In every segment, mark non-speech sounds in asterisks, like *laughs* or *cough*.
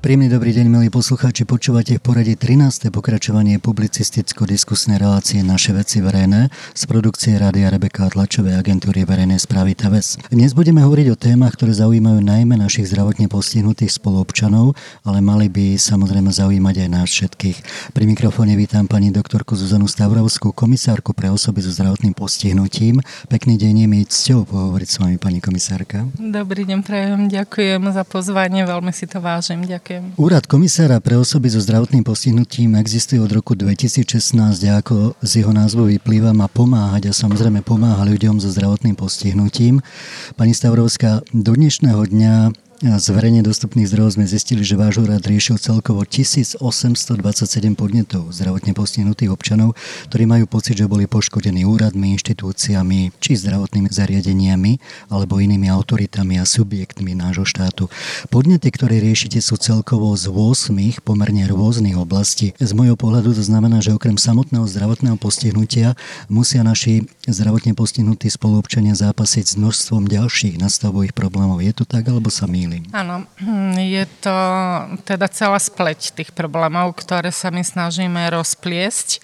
Príjemný dobrý deň, milí poslucháči. Počúvate v poradí 13. pokračovanie publicisticko-diskusnej relácie Naše veci verejné z produkcie Rádia Rebeka tlačovej agentúry verejnej správy TAVES. Dnes budeme hovoriť o témach, ktoré zaujímajú najmä našich zdravotne postihnutých spoluobčanov, ale mali by samozrejme zaujímať aj nás všetkých. Pri mikrofóne vítam pani doktorku Zuzanu Stavrovskú, komisárku pre osoby so zdravotným postihnutím. Pekný deň, je mi cťou pohovoriť s vami, pani komisárka. Dobrý deň, prajem, ďakujem za pozvanie, veľmi si to vážim, ďakujem. Ďakujem. Úrad komisára pre osoby so zdravotným postihnutím existuje od roku 2016 a ako z jeho názvu vyplýva má pomáhať a samozrejme pomáha ľuďom so zdravotným postihnutím. Pani Stavrovská, do dnešného dňa z verejne dostupných zdrojov sme zistili, že váš úrad riešil celkovo 1827 podnetov zdravotne postihnutých občanov, ktorí majú pocit, že boli poškodení úradmi, inštitúciami či zdravotnými zariadeniami alebo inými autoritami a subjektmi nášho štátu. Podnety, ktoré riešite, sú celkovo z 8 pomerne rôznych oblastí. Z môjho pohľadu to znamená, že okrem samotného zdravotného postihnutia musia naši zdravotne postihnutí spoluobčania zápasiť s množstvom ďalších nastavových problémov. Je to tak, alebo sa mýlim? Mýlim. Áno, hm, je to teda celá spleť tých problémov, ktoré sa my snažíme rozpliesť.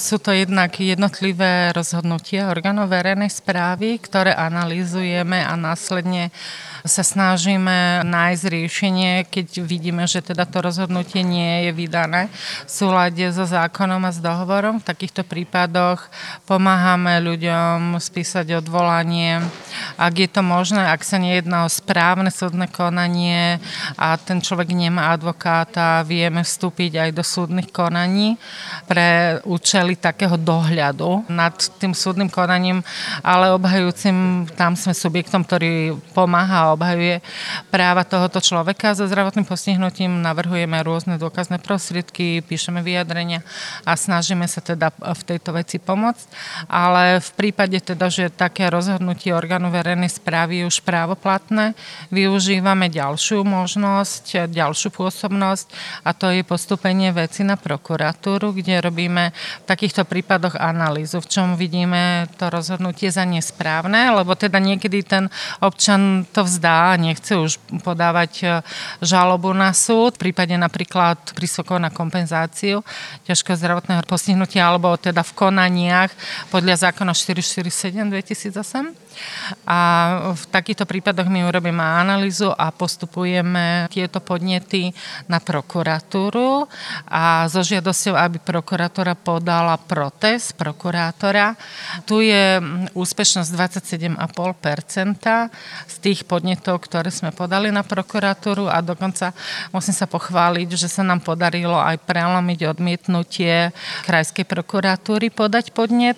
Sú to jednak jednotlivé rozhodnutia orgánov verejnej správy, ktoré analýzujeme a následne sa snažíme nájsť riešenie, keď vidíme, že teda to rozhodnutie nie je vydané v súlade so zákonom a s dohovorom. V takýchto prípadoch pomáhame ľuďom spísať odvolanie, ak je to možné, ak sa nejedná o správne súdne konanie a ten človek nemá advokáta, vieme vstúpiť aj do súdnych konaní pre účely takého dohľadu nad tým súdnym konaním, ale obhajúcim, tam sme subjektom, ktorý pomáha obhajuje práva tohoto človeka. So zdravotným postihnutím navrhujeme rôzne dôkazné prostriedky, píšeme vyjadrenia a snažíme sa teda v tejto veci pomôcť. Ale v prípade teda, že také rozhodnutie orgánu verejnej správy je už právoplatné, využívame ďalšiu možnosť, ďalšiu pôsobnosť a to je postupenie veci na prokuratúru, kde robíme v takýchto prípadoch analýzu, v čom vidíme to rozhodnutie za nesprávne, lebo teda niekedy ten občan to vzdá vzdá a nechce už podávať e, žalobu na súd, prípade napríklad prísokov na kompenzáciu ťažkého zdravotného postihnutia alebo teda v konaniach podľa zákona 447 2008 a v takýchto prípadoch my urobíme analýzu a postupujeme tieto podnety na prokuratúru a so žiadosťou, aby prokuratúra podala protest prokurátora. Tu je úspešnosť 27,5% z tých podnetov, ktoré sme podali na prokuratúru a dokonca musím sa pochváliť, že sa nám podarilo aj prelomiť odmietnutie krajskej prokuratúry podať podnet.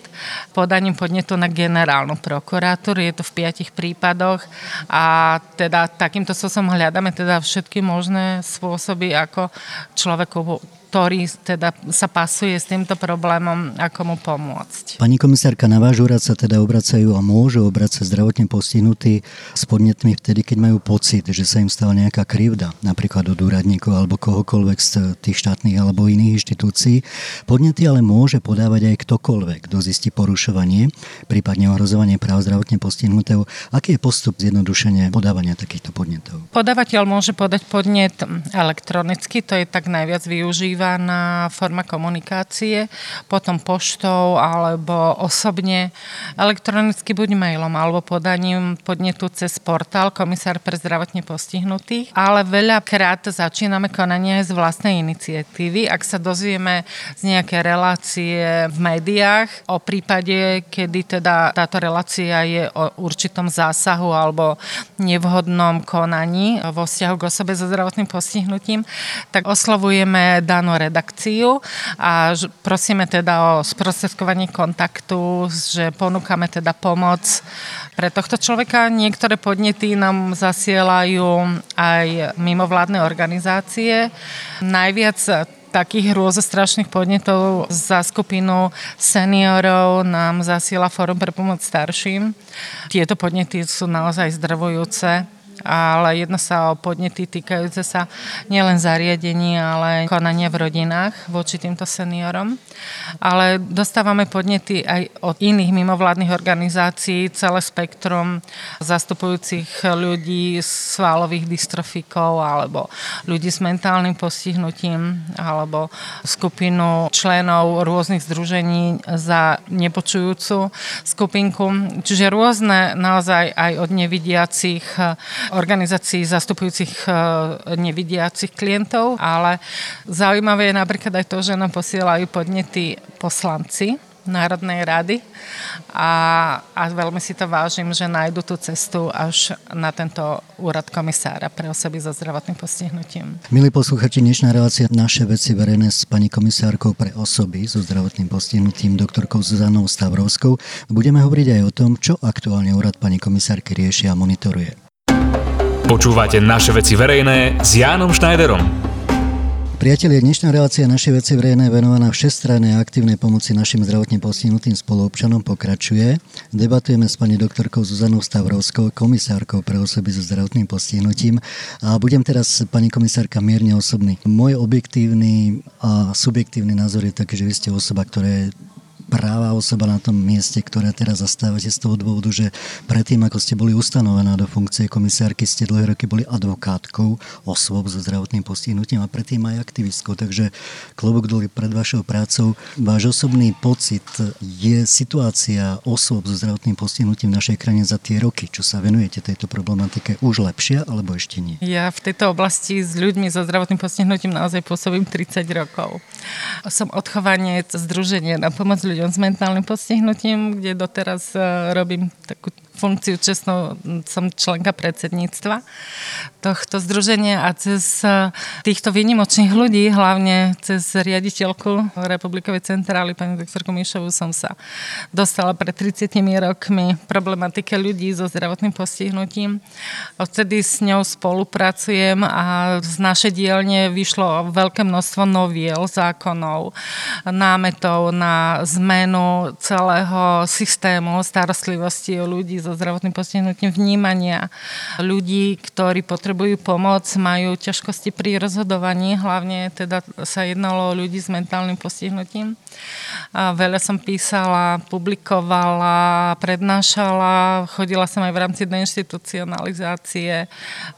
Podaním podnetu na generálnu prokuratúru je to v piatich prípadoch. A teda takýmto spôsobom hľadáme teda všetky možné spôsoby, ako človeku ktorý teda sa pasuje s týmto problémom, ako mu pomôcť. Pani komisárka, na váš úrad sa teda obracajú a môžu obracať zdravotne postihnutí s podnetmi vtedy, keď majú pocit, že sa im stala nejaká krivda, napríklad od úradníkov alebo kohokoľvek z tých štátnych alebo iných inštitúcií. Podnety ale môže podávať aj ktokoľvek, kto zistí porušovanie, prípadne ohrozovanie práv zdravotne postihnutého. Aký je postup zjednodušenia podávania takýchto podnetov? Podávateľ môže podať podnet elektronicky, to je tak najviac využívané používaná forma komunikácie, potom poštou alebo osobne, elektronicky buď mailom alebo podaním podnetu cez portál Komisár pre zdravotne postihnutých, ale veľakrát začíname konanie aj z vlastnej iniciatívy. Ak sa dozvieme z nejaké relácie v médiách o prípade, kedy teda táto relácia je o určitom zásahu alebo nevhodnom konaní vo vzťahu k osobe so zdravotným postihnutím, tak oslovujeme danú právnu redakciu a prosíme teda o sprostredkovanie kontaktu, že ponúkame teda pomoc pre tohto človeka. Niektoré podnety nám zasielajú aj mimovládne organizácie. Najviac takých rôzostrašných podnetov za skupinu seniorov nám zasiela Fórum pre pomoc starším. Tieto podnety sú naozaj zdravujúce ale jedno sa o podnety týkajúce sa nielen zariadení, ale konania v rodinách voči týmto seniorom. Ale dostávame podnety aj od iných mimovládnych organizácií, celé spektrum zastupujúcich ľudí svalových dystrofikov alebo ľudí s mentálnym postihnutím alebo skupinu členov rôznych združení za nepočujúcu skupinku. Čiže rôzne naozaj aj od nevidiacich organizácií zastupujúcich nevidiacich klientov, ale zaujímavé je napríklad aj to, že nám posielajú podnety poslanci Národnej rady a, a veľmi si to vážim, že nájdu tú cestu až na tento úrad komisára pre osoby so zdravotným postihnutím. Milí posluchači, dnešná relácia Naše veci verejné s pani komisárkou pre osoby so zdravotným postihnutím doktorkou Zuzanou Stavrovskou. Budeme hovoriť aj o tom, čo aktuálne úrad pani komisárky rieši a monitoruje. Počúvate Naše veci verejné s Jánom Schneiderom. Priatelia, dnešná relácia našej veci verejné venovaná všestrannej aktívnej pomoci našim zdravotne postihnutým spoluobčanom pokračuje. Debatujeme s pani doktorkou Zuzanou Stavrovskou, komisárkou pre osoby so zdravotným postihnutím. A budem teraz, pani komisárka, mierne osobný. Môj objektívny a subjektívny názor je taký, že vy ste osoba, ktorá je práva osoba na tom mieste, ktoré teraz zastávate z toho dôvodu, že predtým, ako ste boli ustanovená do funkcie komisárky, ste dlhé roky boli advokátkou osôb so zdravotným postihnutím a predtým aj aktivistkou. Takže klobúk doli pred vašou prácou. Váš osobný pocit je situácia osôb so zdravotným postihnutím v našej krajine za tie roky, čo sa venujete tejto problematike, už lepšia alebo ešte nie? Ja v tejto oblasti s ľuďmi so zdravotným postihnutím naozaj pôsobím 30 rokov. Som odchovanec Združenia na pomoc ľuďom ľuďom s mentálnym postihnutím, kde doteraz e, robím takú funkciu čestnou, som členka predsedníctva tohto združenia a cez e, týchto výnimočných ľudí, hlavne cez riaditeľku Republikovej centrály, pani doktorku Mišovu, som sa dostala pred 30 rokmi problematike ľudí so zdravotným postihnutím. Odtedy s ňou spolupracujem a z našej dielne vyšlo veľké množstvo noviel, zákonov, námetov na zmenu celého systému starostlivosti o ľudí so so zdravotným postihnutím vnímania ľudí, ktorí potrebujú pomoc, majú ťažkosti pri rozhodovaní, hlavne teda sa jednalo o ľudí s mentálnym postihnutím. A veľa som písala, publikovala, prednášala, chodila som aj v rámci deinstitucionalizácie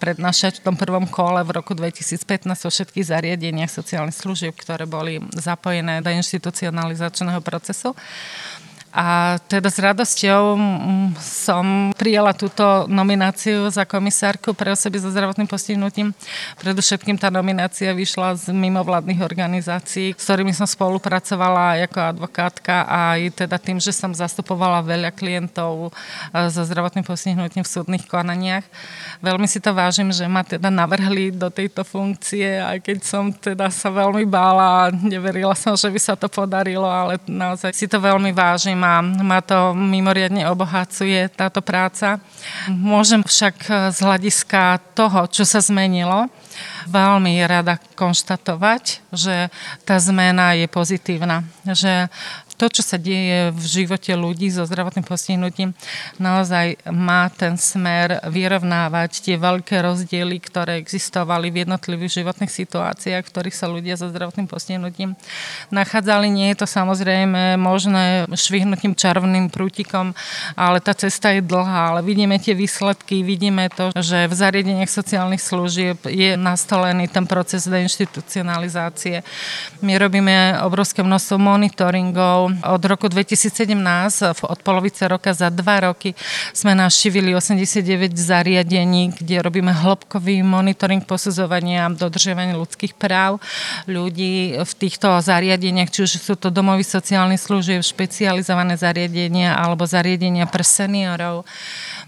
prednášať v tom prvom kole v roku 2015 o všetkých zariadeniach sociálnych služieb, ktoré boli zapojené do institucionalizačného procesu. A teda s radosťou som prijala túto nomináciu za komisárku pre osoby so zdravotným postihnutím. Predovšetkým tá nominácia vyšla z mimovládnych organizácií, s ktorými som spolupracovala ako advokátka a aj teda tým, že som zastupovala veľa klientov e, so zdravotným postihnutím v súdnych konaniach. Veľmi si to vážim, že ma teda navrhli do tejto funkcie, aj keď som teda sa veľmi bála neverila som, že by sa to podarilo, ale naozaj si to veľmi vážim ma, ma to mimoriadne obohacuje táto práca. Môžem však z hľadiska toho, čo sa zmenilo, veľmi rada konštatovať, že tá zmena je pozitívna. Že to, čo sa deje v živote ľudí so zdravotným postihnutím, naozaj má ten smer vyrovnávať tie veľké rozdiely, ktoré existovali v jednotlivých životných situáciách, v ktorých sa ľudia so zdravotným postihnutím nachádzali. Nie je to samozrejme možné švihnutím čarvným prútikom, ale tá cesta je dlhá, ale vidíme tie výsledky, vidíme to, že v zariadeniach sociálnych služieb je nastolený ten proces deinstitucionalizácie. My robíme obrovské množstvo monitoringov, od roku 2017, od polovice roka za dva roky, sme navštívili 89 zariadení, kde robíme hĺbkový monitoring posudzovania a dodržiavania ľudských práv ľudí v týchto zariadeniach, či už sú to domovy sociálnych služieb, špecializované zariadenia alebo zariadenia pre seniorov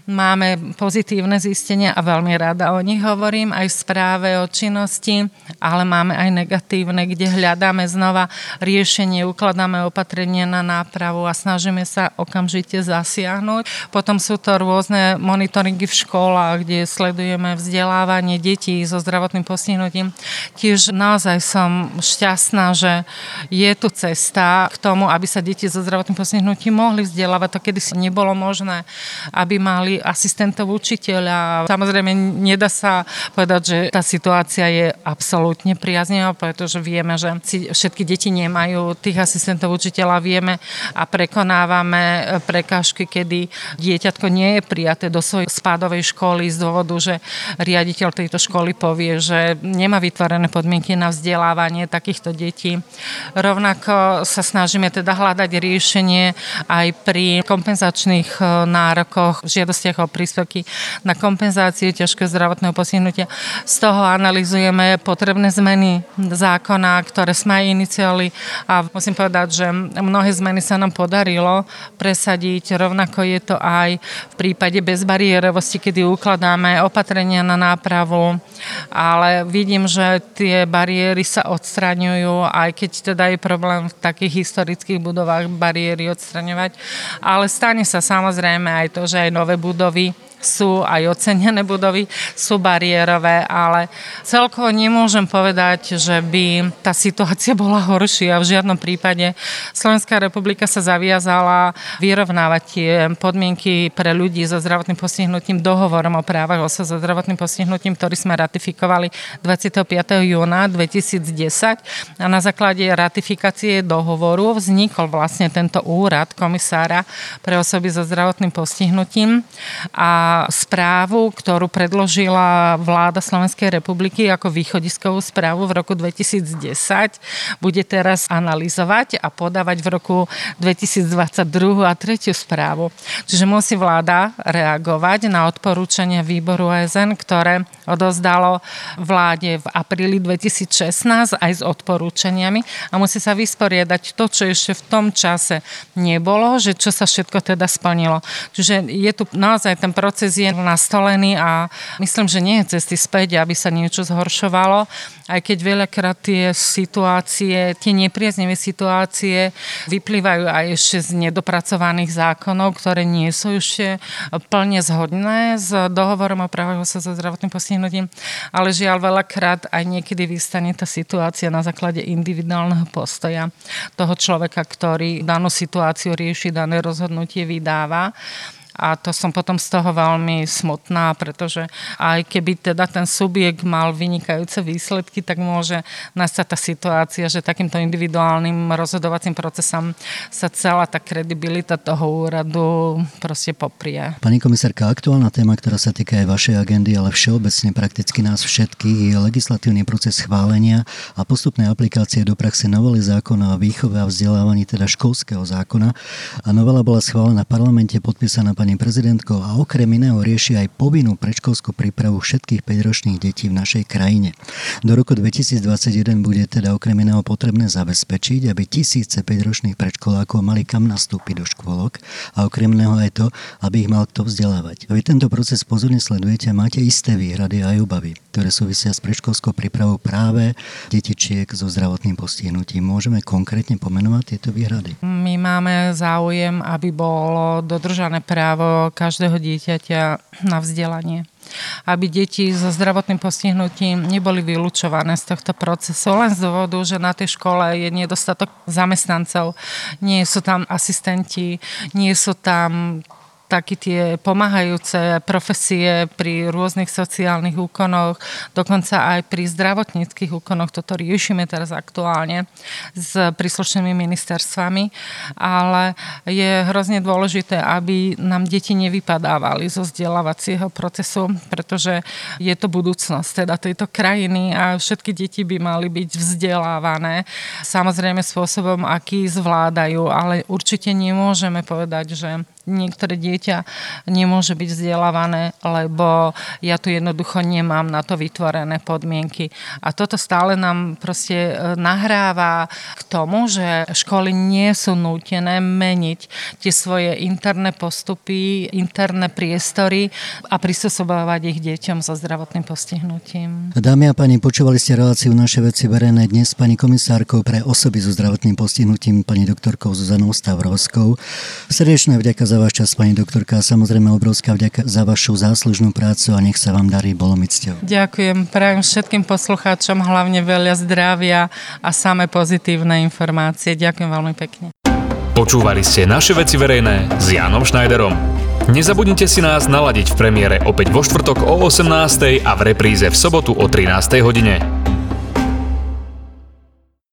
máme pozitívne zistenia a veľmi rada o nich hovorím aj v správe o činnosti, ale máme aj negatívne, kde hľadáme znova riešenie, ukladáme opatrenie na nápravu a snažíme sa okamžite zasiahnuť. Potom sú to rôzne monitoringy v školách, kde sledujeme vzdelávanie detí so zdravotným postihnutím. Tiež naozaj som šťastná, že je tu cesta k tomu, aby sa deti so zdravotným postihnutím mohli vzdelávať. To kedy si nebolo možné, aby mali asistentov učiteľa. Samozrejme, nedá sa povedať, že tá situácia je absolútne priaznivá, pretože vieme, že všetky deti nemajú tých asistentov učiteľa, vieme a prekonávame prekážky, kedy dieťatko nie je prijaté do svojej spádovej školy z dôvodu, že riaditeľ tejto školy povie, že nemá vytvorené podmienky na vzdelávanie takýchto detí. Rovnako sa snažíme teda hľadať riešenie aj pri kompenzačných e, nárokoch, žiadostiach o príspevky na kompenzáciu ťažkého zdravotného postihnutia. Z toho analizujeme potrebné zmeny zákona, ktoré sme aj iniciali a musím povedať, že mnohé zmeny sa nám podarilo presadiť. Rovnako je to aj v prípade bezbariérovosti, kedy ukladáme opatrenia na nápravu, ale vidím, že tie bariéry sa odstraňujú, aj keď teda je problém v takých historických budovách bariéry odstraňovať. Ale stane sa samozrejme aj to, že aj nové budovy Rudový sú aj ocenené budovy, sú bariérové, ale celkovo nemôžem povedať, že by tá situácia *laughs* bola horšia. V žiadnom prípade Slovenská republika sa zaviazala vyrovnávať tie podmienky pre ľudí so zdravotným postihnutím dohovorom o právach osob so zdravotným postihnutím, ktorý sme ratifikovali 25. júna 2010 a na základe ratifikácie dohovoru vznikol vlastne tento úrad komisára pre osoby so zdravotným postihnutím a správu, ktorú predložila vláda Slovenskej republiky ako východiskovú správu v roku 2010, bude teraz analyzovať a podávať v roku 2022 a tretiu správu. Čiže musí vláda reagovať na odporúčania výboru OSN, ktoré odozdalo vláde v apríli 2016 aj s odporúčaniami a musí sa vysporiadať to, čo ešte v tom čase nebolo, že čo sa všetko teda splnilo. Čiže je tu naozaj ten proces proces je nastolený a myslím, že nie je cesty späť, aby sa niečo zhoršovalo, aj keď veľakrát tie situácie, tie nepriaznivé situácie vyplývajú aj ešte z nedopracovaných zákonov, ktoré nie sú ešte plne zhodné s dohovorom o právach sa so zdravotným postihnutím, ale žiaľ veľakrát aj niekedy vystane tá situácia na základe individuálneho postoja toho človeka, ktorý danú situáciu rieši, dané rozhodnutie vydáva a to som potom z toho veľmi smutná, pretože aj keby teda ten subjekt mal vynikajúce výsledky, tak môže nastať tá situácia, že takýmto individuálnym rozhodovacím procesom sa celá tá kredibilita toho úradu proste poprie. Pani komisárka, aktuálna téma, ktorá sa týka aj vašej agendy, ale všeobecne prakticky nás všetkých, je legislatívny proces schválenia a postupnej aplikácie do praxe novely zákona o výchove a vzdelávaní, teda školského zákona. A novela bola schválená v parlamente, podpísaná pani prezidentkou a okrem iného rieši aj povinnú predškolskú prípravu všetkých 5-ročných detí v našej krajine. Do roku 2021 bude teda okrem iného potrebné zabezpečiť, aby tisíce 5-ročných predškolákov mali kam nastúpiť do škôlok a okrem iného aj to, aby ich mal kto vzdelávať. Vy tento proces pozorne sledujete a máte isté výhrady aj obavy, ktoré súvisia s predškolskou prípravou práve detičiek so zdravotným postihnutím. Môžeme konkrétne pomenovať tieto výhrady? My máme záujem, aby bolo dodržané právo právo každého dieťaťa na vzdelanie. Aby deti so zdravotným postihnutím neboli vylúčované z tohto procesu len z dôvodu, že na tej škole je nedostatok zamestnancov, nie sú tam asistenti, nie sú tam také tie pomáhajúce profesie pri rôznych sociálnych úkonoch, dokonca aj pri zdravotníckých úkonoch. Toto riešime teraz aktuálne s príslušnými ministerstvami, ale je hrozne dôležité, aby nám deti nevypadávali zo vzdelávacieho procesu, pretože je to budúcnosť teda tejto krajiny a všetky deti by mali byť vzdelávané samozrejme spôsobom, aký zvládajú, ale určite nemôžeme povedať, že niektoré dieťa nemôže byť vzdelávané, lebo ja tu jednoducho nemám na to vytvorené podmienky. A toto stále nám proste e, nahráva k tomu, že školy nie sú nútené meniť tie svoje interné postupy, interné priestory a prispôsobovať ich deťom so zdravotným postihnutím. Dámy a páni, počúvali ste reláciu Naše veci verejné dnes s pani komisárkou pre osoby so zdravotným postihnutím, pani doktorkou Zuzanou Stavrovskou. Srdečné vďaka za za váš čas, pani doktorka, a samozrejme obrovská vďaka za vašu záslužnú prácu a nech sa vám darí, bolo mi cťou. Ďakujem, prajem všetkým poslucháčom hlavne veľa zdravia a samé pozitívne informácie. Ďakujem veľmi pekne. Počúvali ste naše veci verejné s Jánom Schneiderom. Nezabudnite si nás naladiť v premiére opäť vo štvrtok o 18. a v repríze v sobotu o 13. hodine.